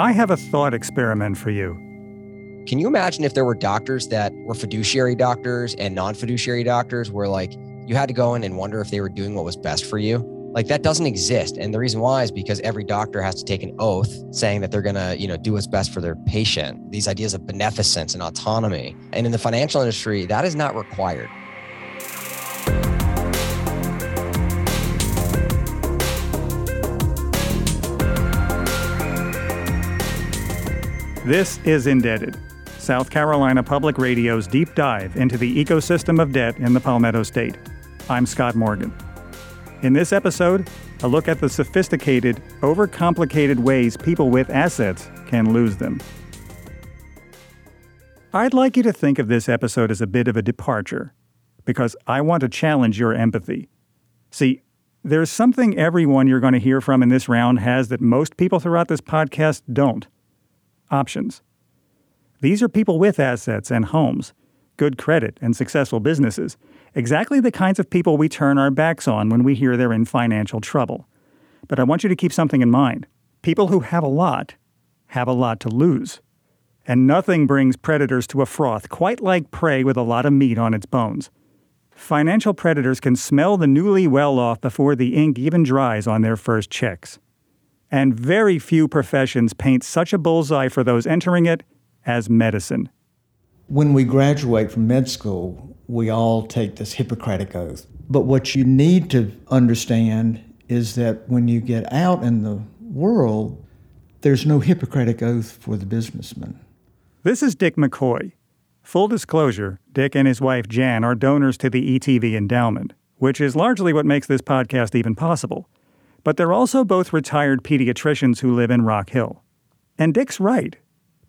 I have a thought experiment for you. Can you imagine if there were doctors that were fiduciary doctors and non fiduciary doctors where, like, you had to go in and wonder if they were doing what was best for you? Like that doesn't exist. And the reason why is because every doctor has to take an oath saying that they're going to, you know, do what's best for their patient. These ideas of beneficence and autonomy. And in the financial industry, that is not required. This is Indebted, South Carolina Public Radio's deep dive into the ecosystem of debt in the Palmetto State. I'm Scott Morgan. In this episode, a look at the sophisticated, overcomplicated ways people with assets can lose them. I'd like you to think of this episode as a bit of a departure, because I want to challenge your empathy. See, there's something everyone you're going to hear from in this round has that most people throughout this podcast don't options. These are people with assets and homes, good credit, and successful businesses, exactly the kinds of people we turn our backs on when we hear they're in financial trouble. But I want you to keep something in mind people who have a lot have a lot to lose. And nothing brings predators to a froth quite like prey with a lot of meat on its bones. Financial predators can smell the newly well off before the ink even dries on their first checks and very few professions paint such a bullseye for those entering it as medicine. When we graduate from med school, we all take this Hippocratic oath. But what you need to understand is that when you get out in the world, there's no Hippocratic oath for the businessman. This is Dick McCoy. Full disclosure Dick and his wife Jan are donors to the ETV endowment, which is largely what makes this podcast even possible but they're also both retired pediatricians who live in Rock Hill. And Dick's right.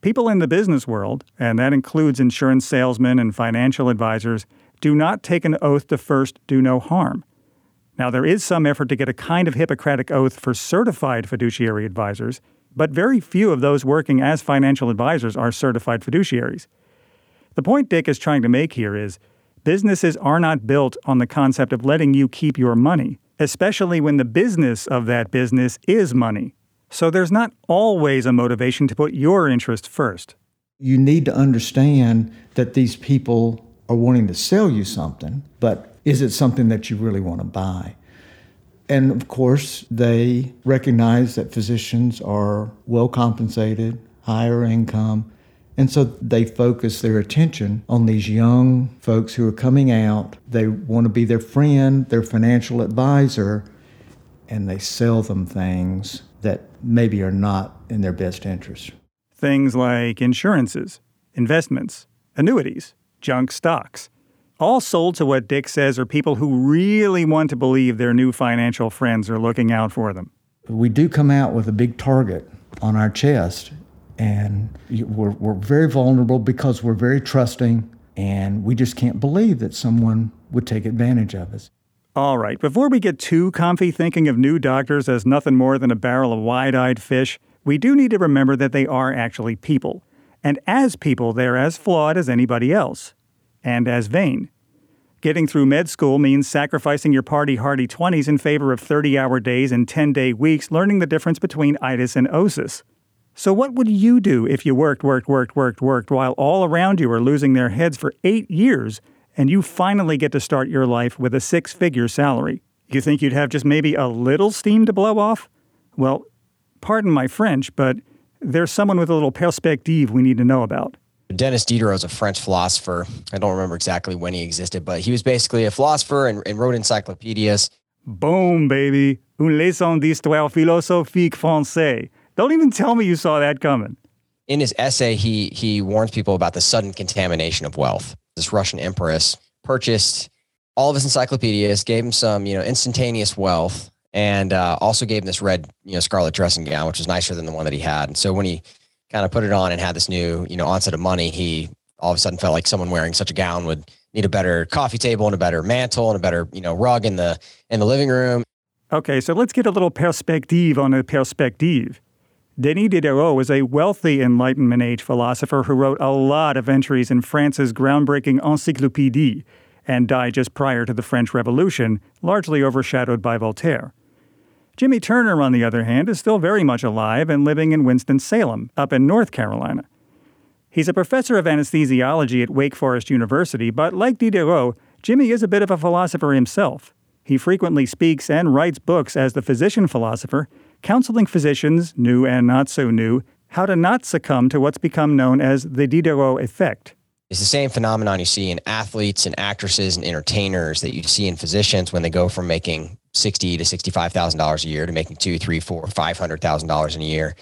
People in the business world, and that includes insurance salesmen and financial advisors, do not take an oath to first do no harm. Now, there is some effort to get a kind of Hippocratic oath for certified fiduciary advisors, but very few of those working as financial advisors are certified fiduciaries. The point Dick is trying to make here is businesses are not built on the concept of letting you keep your money especially when the business of that business is money. So there's not always a motivation to put your interest first. You need to understand that these people are wanting to sell you something, but is it something that you really want to buy? And of course, they recognize that physicians are well compensated, higher income, and so they focus their attention on these young folks who are coming out. They want to be their friend, their financial advisor, and they sell them things that maybe are not in their best interest. Things like insurances, investments, annuities, junk stocks. All sold to what Dick says are people who really want to believe their new financial friends are looking out for them. We do come out with a big target on our chest and we're, we're very vulnerable because we're very trusting and we just can't believe that someone would take advantage of us. All right, before we get too comfy thinking of new doctors as nothing more than a barrel of wide eyed fish, we do need to remember that they are actually people. And as people, they're as flawed as anybody else, and as vain. Getting through med school means sacrificing your party hardy 20s in favor of 30 hour days and 10 day weeks learning the difference between itis and osis. So, what would you do if you worked, worked, worked, worked, worked while all around you are losing their heads for eight years and you finally get to start your life with a six figure salary? You think you'd have just maybe a little steam to blow off? Well, pardon my French, but there's someone with a little perspective we need to know about. Denis Diderot is a French philosopher. I don't remember exactly when he existed, but he was basically a philosopher and, and wrote encyclopedias. Boom, baby. Une leçon d'histoire philosophique française. Don't even tell me you saw that coming. In his essay, he he warns people about the sudden contamination of wealth. This Russian empress purchased all of his encyclopedias, gave him some, you know, instantaneous wealth, and uh, also gave him this red, you know, scarlet dressing gown, which was nicer than the one that he had. And so when he kind of put it on and had this new, you know, onset of money, he all of a sudden felt like someone wearing such a gown would need a better coffee table and a better mantle and a better, you know, rug in the in the living room. Okay, so let's get a little perspective on a perspective. Denis Diderot was a wealthy Enlightenment age philosopher who wrote a lot of entries in France's groundbreaking Encyclopédie and died just prior to the French Revolution, largely overshadowed by Voltaire. Jimmy Turner, on the other hand, is still very much alive and living in Winston-Salem, up in North Carolina. He's a professor of anesthesiology at Wake Forest University, but like Diderot, Jimmy is a bit of a philosopher himself. He frequently speaks and writes books as the physician philosopher, counseling physicians, new and not so new, how to not succumb to what's become known as the Diderot effect. It's the same phenomenon you see in athletes and actresses and entertainers that you see in physicians when they go from making sixty to sixty-five thousand dollars a year to making two, three, four, five hundred thousand dollars a year.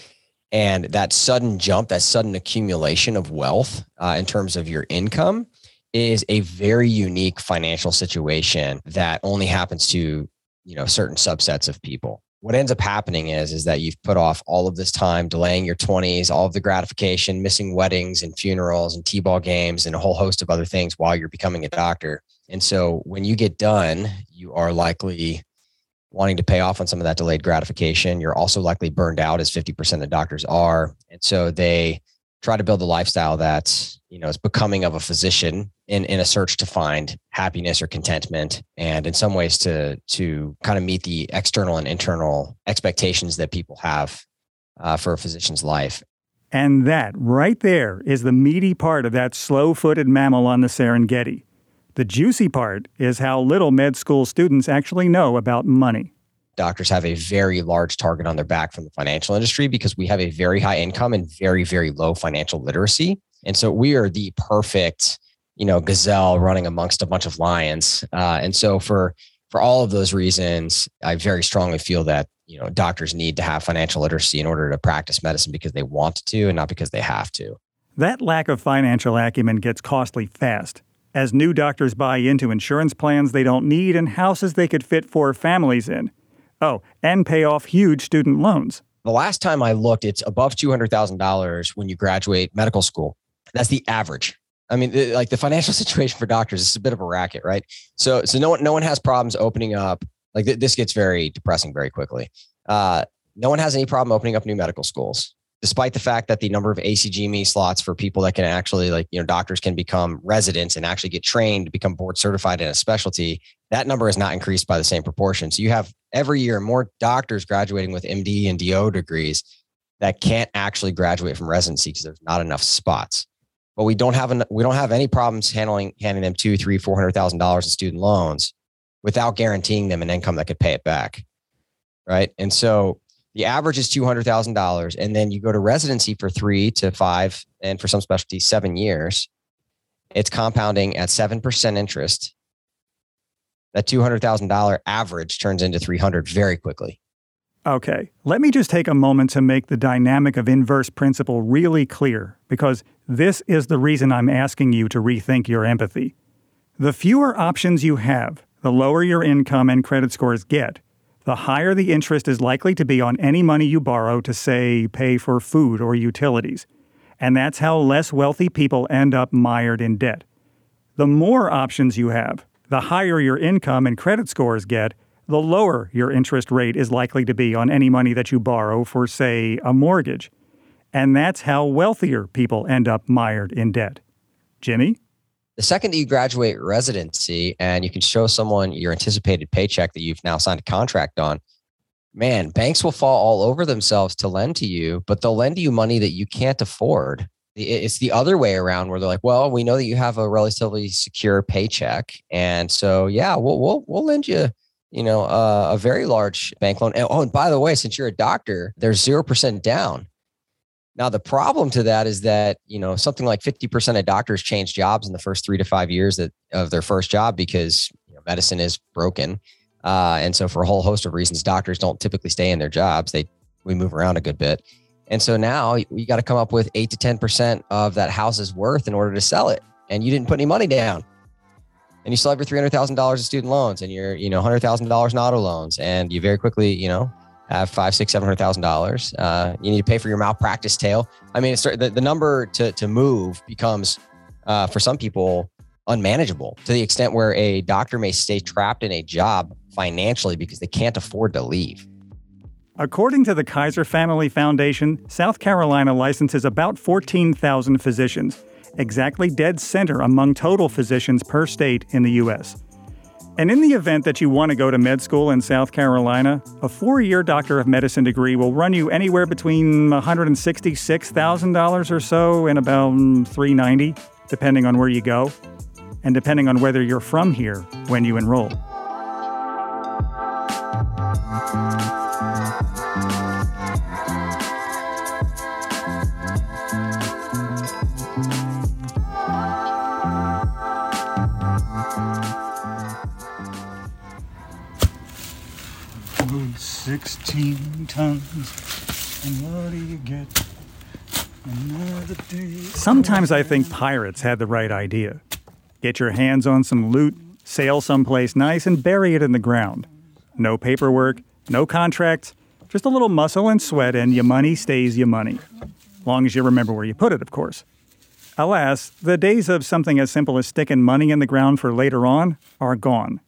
And that sudden jump, that sudden accumulation of wealth uh, in terms of your income is a very unique financial situation that only happens to you know certain subsets of people what ends up happening is is that you've put off all of this time delaying your 20s all of the gratification missing weddings and funerals and t-ball games and a whole host of other things while you're becoming a doctor. And so when you get done you are likely wanting to pay off on some of that delayed gratification. You're also likely burned out as 50% of doctors are. And so they try to build a lifestyle that you know is becoming of a physician in in a search to find happiness or contentment and in some ways to to kind of meet the external and internal expectations that people have uh, for a physician's life. And that right there is the meaty part of that slow-footed mammal on the serengeti. The juicy part is how little med school students actually know about money doctors have a very large target on their back from the financial industry because we have a very high income and very very low financial literacy. And so we are the perfect you know gazelle running amongst a bunch of lions. Uh, and so for for all of those reasons i very strongly feel that you know doctors need to have financial literacy in order to practice medicine because they want to and not because they have to. That lack of financial acumen gets costly fast. As new doctors buy into insurance plans they don't need and houses they could fit four families in oh and pay off huge student loans the last time i looked it's above $200000 when you graduate medical school that's the average I mean, like the financial situation for doctors is a bit of a racket, right? So, so no one, no one has problems opening up. Like th- this gets very depressing very quickly. Uh, no one has any problem opening up new medical schools, despite the fact that the number of ACGME slots for people that can actually, like, you know, doctors can become residents and actually get trained to become board certified in a specialty. That number is not increased by the same proportion. So you have every year more doctors graduating with MD and DO degrees that can't actually graduate from residency because there's not enough spots but we don't have an, we don't have any problems handling handing them two, three, four hundred thousand dollars in student loans without guaranteeing them an income that could pay it back. Right. And so the average is two hundred thousand dollars. And then you go to residency for three to five, and for some specialties, seven years. It's compounding at seven percent interest. That two hundred thousand dollar average turns into three hundred very quickly. Okay, let me just take a moment to make the dynamic of inverse principle really clear, because this is the reason I'm asking you to rethink your empathy. The fewer options you have, the lower your income and credit scores get, the higher the interest is likely to be on any money you borrow to, say, pay for food or utilities. And that's how less wealthy people end up mired in debt. The more options you have, the higher your income and credit scores get, the lower your interest rate is likely to be on any money that you borrow for, say, a mortgage. And that's how wealthier people end up mired in debt. Jimmy? The second that you graduate residency and you can show someone your anticipated paycheck that you've now signed a contract on, man, banks will fall all over themselves to lend to you, but they'll lend you money that you can't afford. It's the other way around where they're like, well, we know that you have a relatively secure paycheck. And so, yeah, we'll, we'll, we'll lend you you know, uh, a very large bank loan. And, oh, and by the way, since you're a doctor, there's 0% down. Now, the problem to that is that, you know, something like 50% of doctors change jobs in the first three to five years that, of their first job because you know, medicine is broken. Uh, and so for a whole host of reasons, doctors don't typically stay in their jobs. They, we move around a good bit. And so now you got to come up with eight to 10% of that house's worth in order to sell it. And you didn't put any money down and you still have your three hundred thousand dollars in student loans and your you know hundred thousand dollars in auto loans, and you very quickly you know have five, six, seven hundred thousand uh, dollars. You need to pay for your malpractice tail. I mean, the, the number to to move becomes uh, for some people unmanageable to the extent where a doctor may stay trapped in a job financially because they can't afford to leave. According to the Kaiser Family Foundation, South Carolina licenses about 14,000 physicians exactly dead center among total physicians per state in the U.S. And in the event that you want to go to med school in South Carolina, a four year Doctor of Medicine degree will run you anywhere between $166,000 or so and about 390, depending on where you go, and depending on whether you're from here when you enroll. Tons, and what do you get? Another day. Sometimes I think pirates had the right idea. Get your hands on some loot, sail someplace nice, and bury it in the ground. No paperwork, no contracts, just a little muscle and sweat, and your money stays your money. Long as you remember where you put it, of course. Alas, the days of something as simple as sticking money in the ground for later on are gone.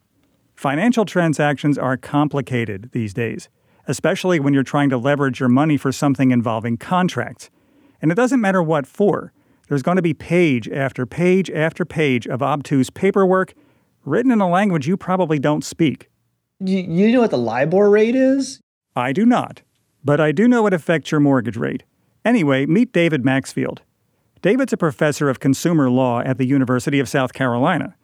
Financial transactions are complicated these days, especially when you're trying to leverage your money for something involving contracts. And it doesn't matter what for. There's going to be page after page after page of obtuse paperwork written in a language you probably don't speak. You, you know what the LIBOR rate is? I do not, but I do know it affects your mortgage rate. Anyway, meet David Maxfield. David's a professor of consumer law at the University of South Carolina.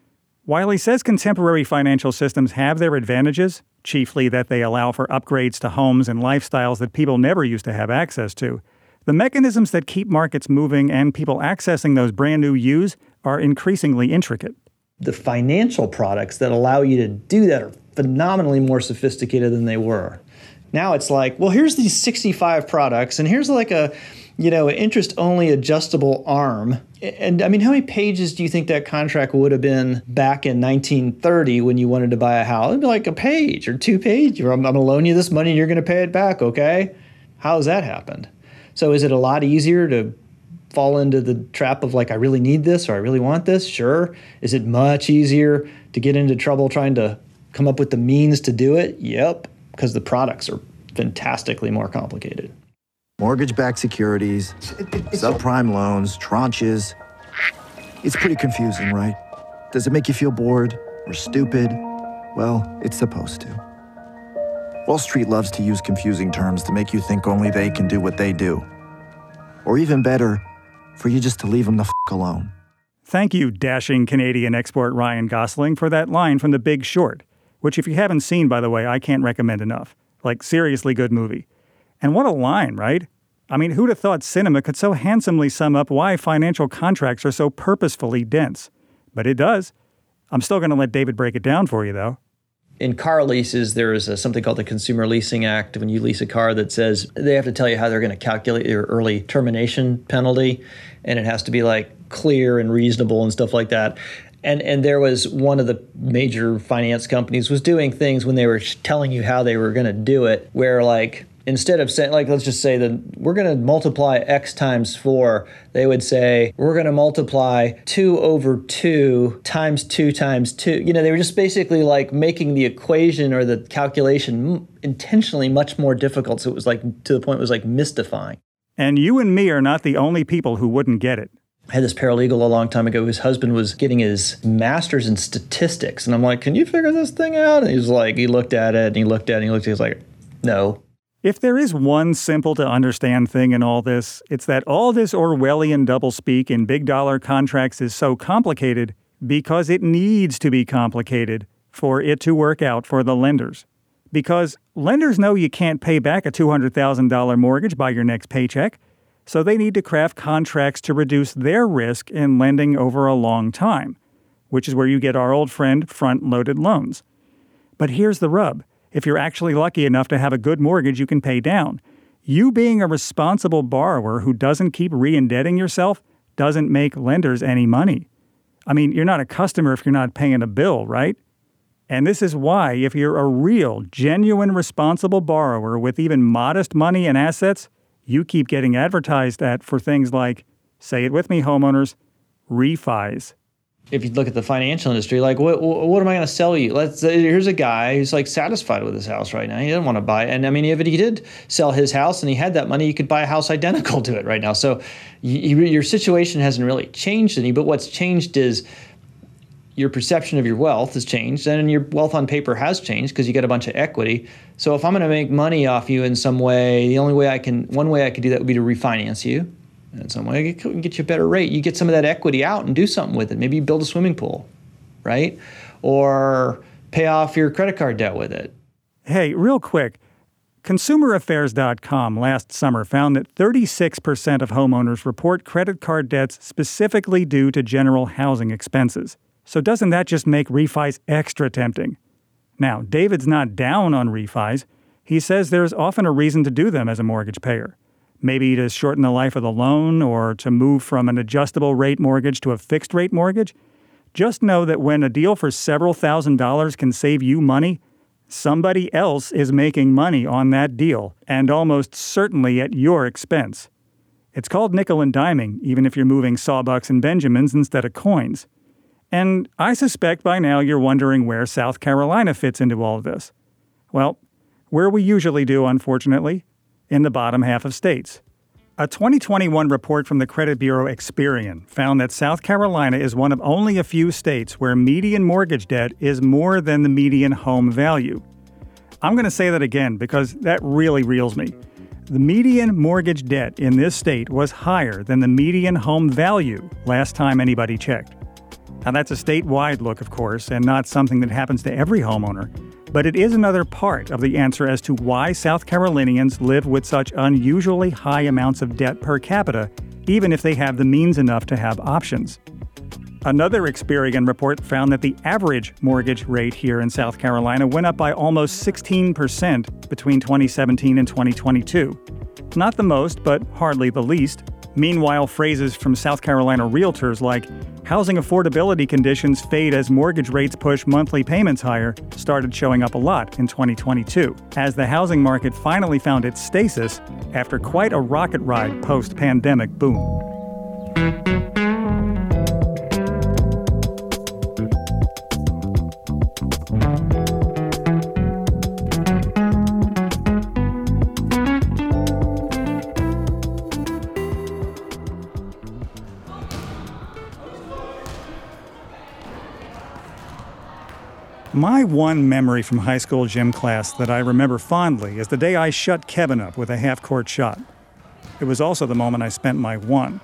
While he says contemporary financial systems have their advantages, chiefly that they allow for upgrades to homes and lifestyles that people never used to have access to, the mechanisms that keep markets moving and people accessing those brand new U's are increasingly intricate. The financial products that allow you to do that are phenomenally more sophisticated than they were. Now it's like, well, here's these 65 products, and here's like a you know, interest only adjustable arm. And I mean, how many pages do you think that contract would have been back in 1930 when you wanted to buy a house? It'd be like a page or two pages. I'm, I'm going to loan you this money and you're going to pay it back, okay? How has that happened? So is it a lot easier to fall into the trap of like, I really need this or I really want this? Sure. Is it much easier to get into trouble trying to come up with the means to do it? Yep, because the products are fantastically more complicated mortgage backed securities, subprime loans, tranches. It's pretty confusing, right? Does it make you feel bored or stupid? Well, it's supposed to. Wall Street loves to use confusing terms to make you think only they can do what they do. Or even better, for you just to leave them the f alone. Thank you, dashing Canadian export Ryan Gosling, for that line from The Big Short, which, if you haven't seen, by the way, I can't recommend enough. Like, seriously good movie. And what a line, right? I mean, who'd have thought cinema could so handsomely sum up why financial contracts are so purposefully dense? But it does. I'm still going to let David break it down for you, though. In car leases, there is a, something called the Consumer Leasing Act. When you lease a car, that says they have to tell you how they're going to calculate your early termination penalty, and it has to be like clear and reasonable and stuff like that and and there was one of the major finance companies was doing things when they were telling you how they were going to do it where like instead of saying like let's just say that we're going to multiply x times 4 they would say we're going to multiply 2 over 2 times 2 times 2 you know they were just basically like making the equation or the calculation intentionally much more difficult so it was like to the point it was like mystifying and you and me are not the only people who wouldn't get it I had this paralegal a long time ago. His husband was getting his master's in statistics. And I'm like, can you figure this thing out? And he's like, he looked at it and he looked at it and he looked at it. He's like, no. If there is one simple to understand thing in all this, it's that all this Orwellian doublespeak in big dollar contracts is so complicated because it needs to be complicated for it to work out for the lenders. Because lenders know you can't pay back a $200,000 mortgage by your next paycheck, so they need to craft contracts to reduce their risk in lending over a long time, which is where you get our old friend front loaded loans. But here's the rub if you're actually lucky enough to have a good mortgage you can pay down. You being a responsible borrower who doesn't keep re indebting yourself doesn't make lenders any money. I mean, you're not a customer if you're not paying a bill, right? And this is why, if you're a real, genuine, responsible borrower with even modest money and assets, you keep getting advertised at for things like, say it with me, homeowners, refis if you look at the financial industry, like what what am I going to sell you? Let's here's a guy who's like satisfied with his house right now. He doesn't want to buy it. And I mean, if he did sell his house and he had that money, he could buy a house identical to it right now. So you, your situation hasn't really changed any. But what's changed is your perception of your wealth has changed and your wealth on paper has changed because you get a bunch of equity. So if I'm going to make money off you in some way, the only way I can, one way I could do that would be to refinance you. In some way, can get you a better rate. You get some of that equity out and do something with it. Maybe you build a swimming pool, right? Or pay off your credit card debt with it. Hey, real quick. ConsumerAffairs.com last summer found that 36% of homeowners report credit card debts specifically due to general housing expenses. So doesn't that just make refis extra tempting? Now, David's not down on refis. He says there's often a reason to do them as a mortgage payer. Maybe to shorten the life of the loan or to move from an adjustable rate mortgage to a fixed rate mortgage. Just know that when a deal for several thousand dollars can save you money, somebody else is making money on that deal, and almost certainly at your expense. It's called nickel and diming, even if you're moving sawbucks and benjamins instead of coins. And I suspect by now you're wondering where South Carolina fits into all of this. Well, where we usually do, unfortunately, in the bottom half of states. A 2021 report from the credit bureau Experian found that South Carolina is one of only a few states where median mortgage debt is more than the median home value. I'm going to say that again because that really reels me. The median mortgage debt in this state was higher than the median home value last time anybody checked. Now, that's a statewide look, of course, and not something that happens to every homeowner, but it is another part of the answer as to why South Carolinians live with such unusually high amounts of debt per capita, even if they have the means enough to have options. Another Experian report found that the average mortgage rate here in South Carolina went up by almost 16% between 2017 and 2022. Not the most, but hardly the least. Meanwhile, phrases from South Carolina realtors like housing affordability conditions fade as mortgage rates push monthly payments higher started showing up a lot in 2022, as the housing market finally found its stasis after quite a rocket ride post pandemic boom. My one memory from high school gym class that I remember fondly is the day I shut Kevin up with a half court shot. It was also the moment I spent my one.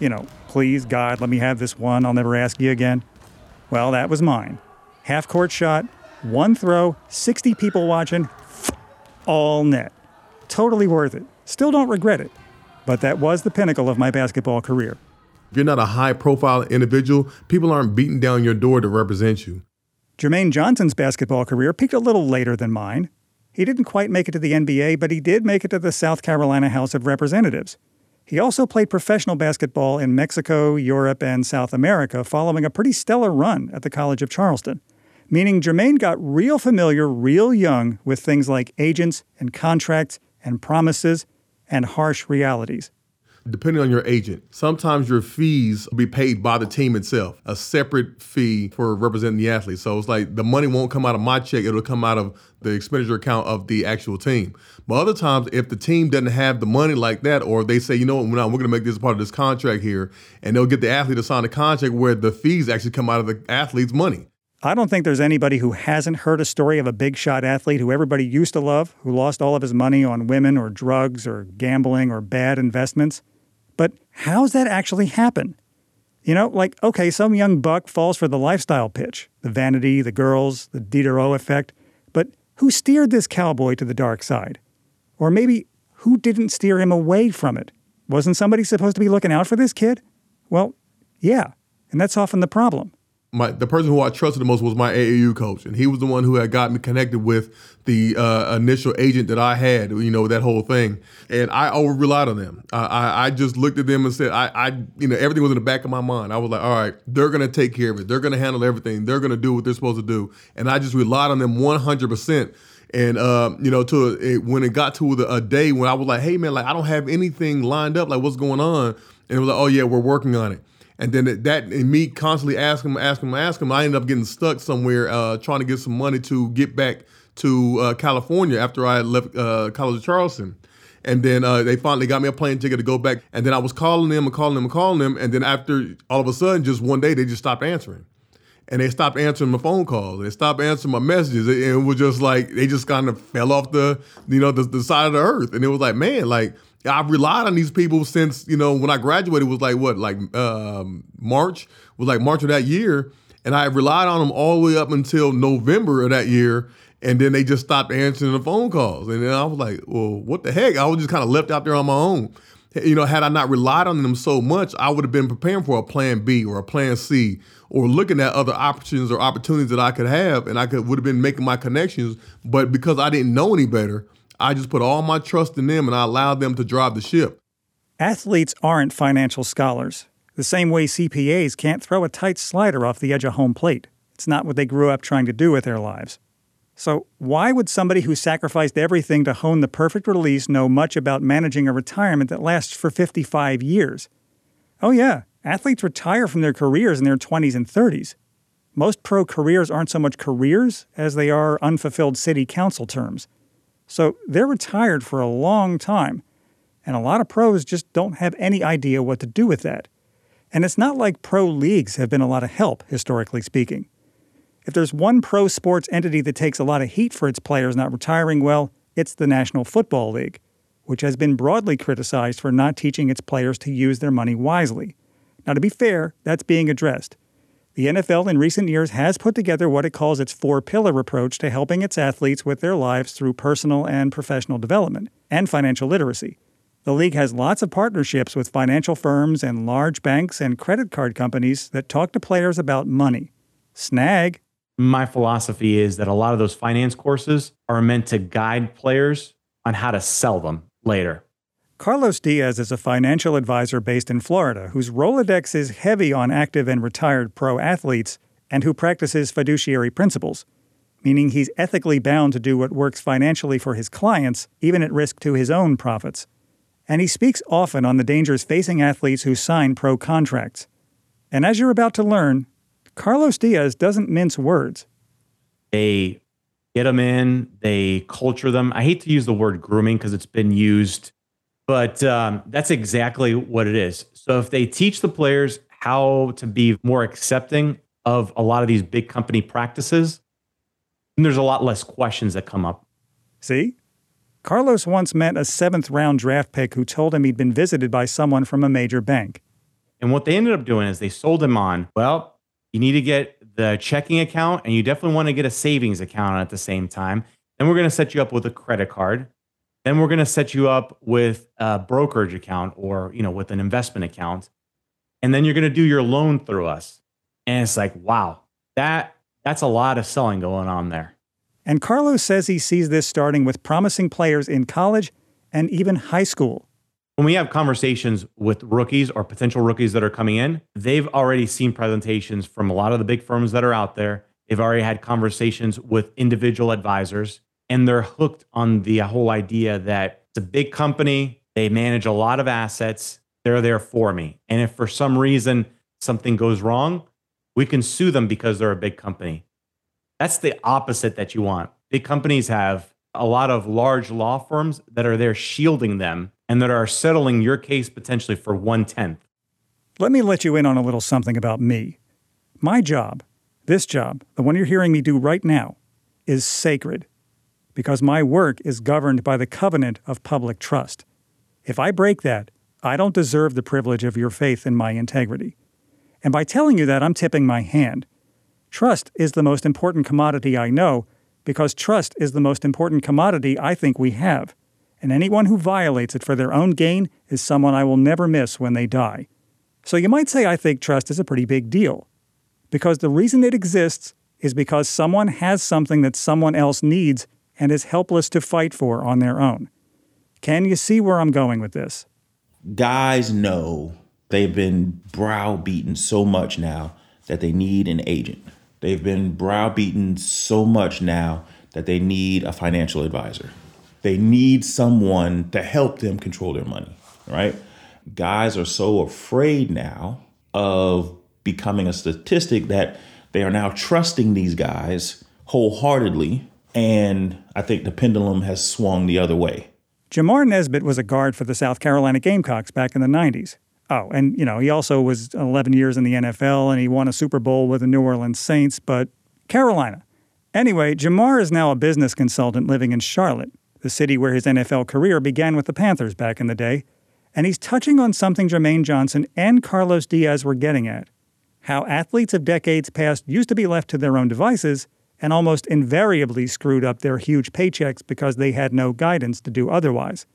You know, please, God, let me have this one, I'll never ask you again. Well, that was mine. Half court shot, one throw, 60 people watching, all net. Totally worth it. Still don't regret it. But that was the pinnacle of my basketball career. If you're not a high profile individual, people aren't beating down your door to represent you. Jermaine Johnson's basketball career peaked a little later than mine. He didn't quite make it to the NBA, but he did make it to the South Carolina House of Representatives. He also played professional basketball in Mexico, Europe, and South America, following a pretty stellar run at the College of Charleston. Meaning Jermaine got real familiar real young with things like agents and contracts and promises and harsh realities depending on your agent. Sometimes your fees will be paid by the team itself, a separate fee for representing the athlete. So it's like the money won't come out of my check, it'll come out of the expenditure account of the actual team. But other times, if the team doesn't have the money like that, or they say, you know what, we're, we're going to make this part of this contract here, and they'll get the athlete to sign a contract where the fees actually come out of the athlete's money. I don't think there's anybody who hasn't heard a story of a big shot athlete who everybody used to love, who lost all of his money on women or drugs or gambling or bad investments. But how's that actually happen? You know, like, okay, some young buck falls for the lifestyle pitch, the vanity, the girls, the Diderot effect, but who steered this cowboy to the dark side? Or maybe who didn't steer him away from it? Wasn't somebody supposed to be looking out for this kid? Well, yeah, and that's often the problem my the person who I trusted the most was my AAU coach, and he was the one who had got me connected with the uh, initial agent that I had. You know that whole thing, and I over relied on them. I, I, I just looked at them and said, I, I you know everything was in the back of my mind. I was like, all right, they're gonna take care of it. They're gonna handle everything. They're gonna do what they're supposed to do, and I just relied on them one hundred percent. And uh, you know, to it, when it got to the, a day when I was like, "Hey, man, like I don't have anything lined up. Like, what's going on?" And it was like, "Oh yeah, we're working on it." And then that and me constantly asking him, asking him, asking him, I ended up getting stuck somewhere uh, trying to get some money to get back to uh, California after I left uh, College of Charleston. And then uh, they finally got me a plane ticket to go back. And then I was calling them and calling them and calling them. And then after all of a sudden, just one day, they just stopped answering. and they stopped answering my phone calls. They stopped answering my messages, and it was just like they just kind of fell off the you know the, the side of the earth. And it was like, man, like I've relied on these people since you know when I graduated was like what like um, March was like March of that year, and I relied on them all the way up until November of that year. And then they just stopped answering the phone calls, and then I was like, "Well, what the heck?" I was just kind of left out there on my own you know, had I not relied on them so much, I would have been preparing for a plan B or a plan C or looking at other options or opportunities that I could have and I could would have been making my connections. But because I didn't know any better, I just put all my trust in them and I allowed them to drive the ship. Athletes aren't financial scholars. The same way CPAs can't throw a tight slider off the edge of home plate. It's not what they grew up trying to do with their lives. So, why would somebody who sacrificed everything to hone the perfect release know much about managing a retirement that lasts for 55 years? Oh, yeah, athletes retire from their careers in their 20s and 30s. Most pro careers aren't so much careers as they are unfulfilled city council terms. So, they're retired for a long time, and a lot of pros just don't have any idea what to do with that. And it's not like pro leagues have been a lot of help, historically speaking. If there's one pro sports entity that takes a lot of heat for its players not retiring well, it's the National Football League, which has been broadly criticized for not teaching its players to use their money wisely. Now, to be fair, that's being addressed. The NFL in recent years has put together what it calls its four pillar approach to helping its athletes with their lives through personal and professional development and financial literacy. The league has lots of partnerships with financial firms and large banks and credit card companies that talk to players about money. Snag my philosophy is that a lot of those finance courses are meant to guide players on how to sell them later. Carlos Diaz is a financial advisor based in Florida whose Rolodex is heavy on active and retired pro athletes and who practices fiduciary principles, meaning he's ethically bound to do what works financially for his clients, even at risk to his own profits. And he speaks often on the dangers facing athletes who sign pro contracts. And as you're about to learn, Carlos Diaz doesn't mince words. They get them in, they culture them. I hate to use the word grooming because it's been used, but um, that's exactly what it is. So if they teach the players how to be more accepting of a lot of these big company practices, then there's a lot less questions that come up. See? Carlos once met a seventh round draft pick who told him he'd been visited by someone from a major bank. And what they ended up doing is they sold him on, well, you need to get the checking account and you definitely want to get a savings account at the same time. Then we're going to set you up with a credit card. Then we're going to set you up with a brokerage account or, you know, with an investment account. And then you're going to do your loan through us. And it's like, wow, that that's a lot of selling going on there. And Carlos says he sees this starting with promising players in college and even high school when we have conversations with rookies or potential rookies that are coming in, they've already seen presentations from a lot of the big firms that are out there. They've already had conversations with individual advisors, and they're hooked on the whole idea that it's a big company, they manage a lot of assets, they're there for me. And if for some reason something goes wrong, we can sue them because they're a big company. That's the opposite that you want. Big companies have a lot of large law firms that are there shielding them and that are settling your case potentially for one tenth. Let me let you in on a little something about me. My job, this job, the one you're hearing me do right now, is sacred because my work is governed by the covenant of public trust. If I break that, I don't deserve the privilege of your faith in my integrity. And by telling you that, I'm tipping my hand. Trust is the most important commodity I know because trust is the most important commodity I think we have and anyone who violates it for their own gain is someone I will never miss when they die. So you might say I think trust is a pretty big deal. Because the reason it exists is because someone has something that someone else needs and is helpless to fight for on their own. Can you see where I'm going with this? Guys know they've been browbeaten so much now that they need an agent. They've been browbeaten so much now that they need a financial advisor. They need someone to help them control their money, right? Guys are so afraid now of becoming a statistic that they are now trusting these guys wholeheartedly. And I think the pendulum has swung the other way. Jamar Nesbit was a guard for the South Carolina Gamecocks back in the 90s. Oh, and you know, he also was 11 years in the NFL and he won a Super Bowl with the New Orleans Saints, but Carolina. Anyway, Jamar is now a business consultant living in Charlotte, the city where his NFL career began with the Panthers back in the day, and he's touching on something Jermaine Johnson and Carlos Diaz were getting at how athletes of decades past used to be left to their own devices and almost invariably screwed up their huge paychecks because they had no guidance to do otherwise.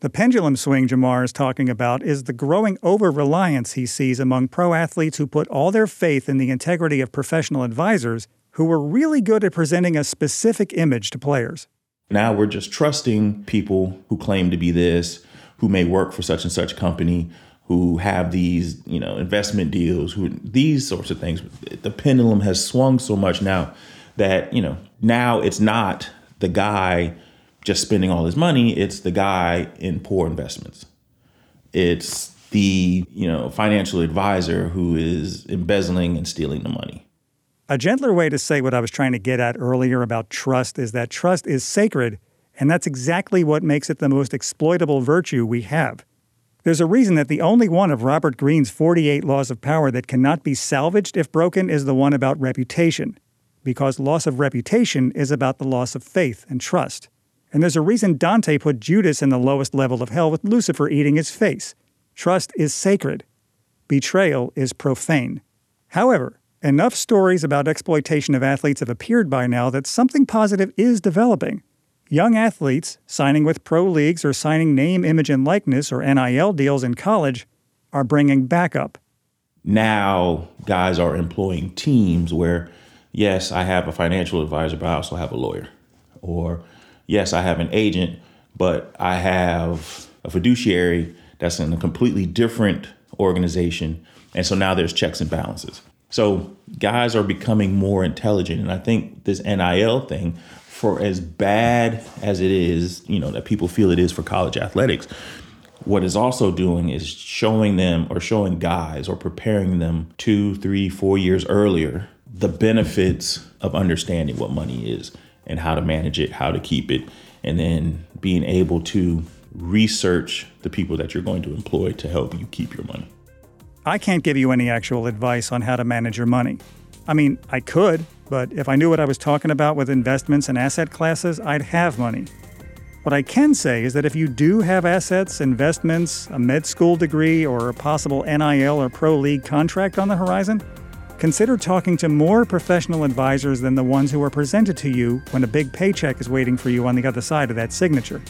The pendulum swing Jamar is talking about is the growing over reliance he sees among pro athletes who put all their faith in the integrity of professional advisors who were really good at presenting a specific image to players. Now we're just trusting people who claim to be this, who may work for such and such company, who have these, you know, investment deals, who these sorts of things. The pendulum has swung so much now that, you know, now it's not the guy just spending all his money, it's the guy in poor investments. It's the, you know, financial advisor who is embezzling and stealing the money. A gentler way to say what I was trying to get at earlier about trust is that trust is sacred, and that's exactly what makes it the most exploitable virtue we have. There's a reason that the only one of Robert Greene's 48 laws of power that cannot be salvaged if broken is the one about reputation, because loss of reputation is about the loss of faith and trust. And there's a reason Dante put Judas in the lowest level of hell with Lucifer eating his face. Trust is sacred. Betrayal is profane. However, enough stories about exploitation of athletes have appeared by now that something positive is developing. Young athletes signing with pro leagues or signing name, image, and likeness or NIL deals in college are bringing backup. Now, guys are employing teams where, yes, I have a financial advisor, but I also have a lawyer. Or yes, I have an agent, but I have a fiduciary that's in a completely different organization. And so now there's checks and balances. So guys are becoming more intelligent. And I think this NIL thing, for as bad as it is, you know, that people feel it is for college athletics, what is also doing is showing them or showing guys or preparing them two, three, four years earlier the benefits of understanding what money is and how to manage it, how to keep it, and then being able to research the people that you're going to employ to help you keep your money. I can't give you any actual advice on how to manage your money. I mean, I could, but if I knew what I was talking about with investments and asset classes, I'd have money. What I can say is that if you do have assets, investments, a med school degree, or a possible NIL or pro league contract on the horizon, Consider talking to more professional advisors than the ones who are presented to you when a big paycheck is waiting for you on the other side of that signature.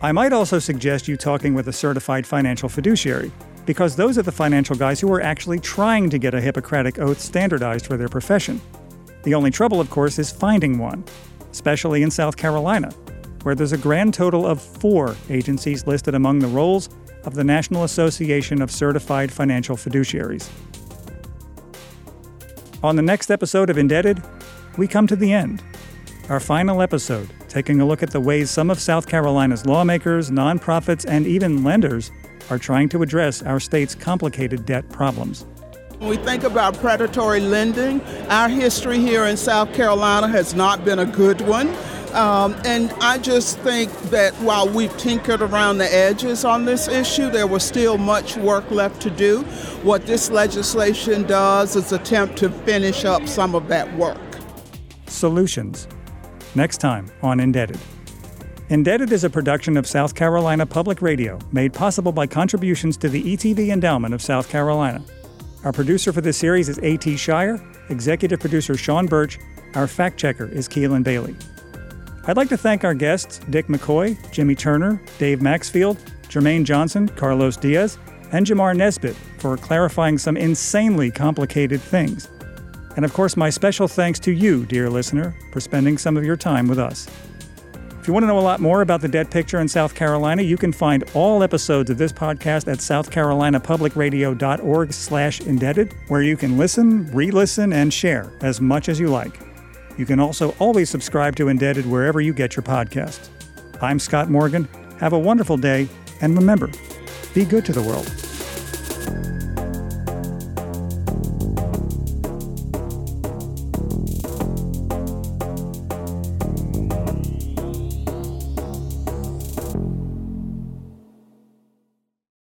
I might also suggest you talking with a certified financial fiduciary, because those are the financial guys who are actually trying to get a Hippocratic oath standardized for their profession. The only trouble, of course, is finding one, especially in South Carolina, where there's a grand total of four agencies listed among the rolls of the National Association of Certified Financial Fiduciaries. On the next episode of Indebted, we come to the end. Our final episode, taking a look at the ways some of South Carolina's lawmakers, nonprofits, and even lenders are trying to address our state's complicated debt problems. When we think about predatory lending, our history here in South Carolina has not been a good one. Um, and I just think that while we've tinkered around the edges on this issue, there was still much work left to do. What this legislation does is attempt to finish up some of that work. Solutions. Next time on Indebted. Indebted is a production of South Carolina Public Radio, made possible by contributions to the ETV Endowment of South Carolina. Our producer for this series is A.T. Shire, executive producer Sean Birch, our fact checker is Keelan Bailey. I'd like to thank our guests, Dick McCoy, Jimmy Turner, Dave Maxfield, Jermaine Johnson, Carlos Diaz, and Jamar Nesbit for clarifying some insanely complicated things. And of course, my special thanks to you, dear listener, for spending some of your time with us. If you want to know a lot more about the debt picture in South Carolina, you can find all episodes of this podcast at southcarolinapublicradio.org slash indebted, where you can listen, re-listen, and share as much as you like. You can also always subscribe to Indebted wherever you get your podcasts. I'm Scott Morgan. Have a wonderful day, and remember, be good to the world.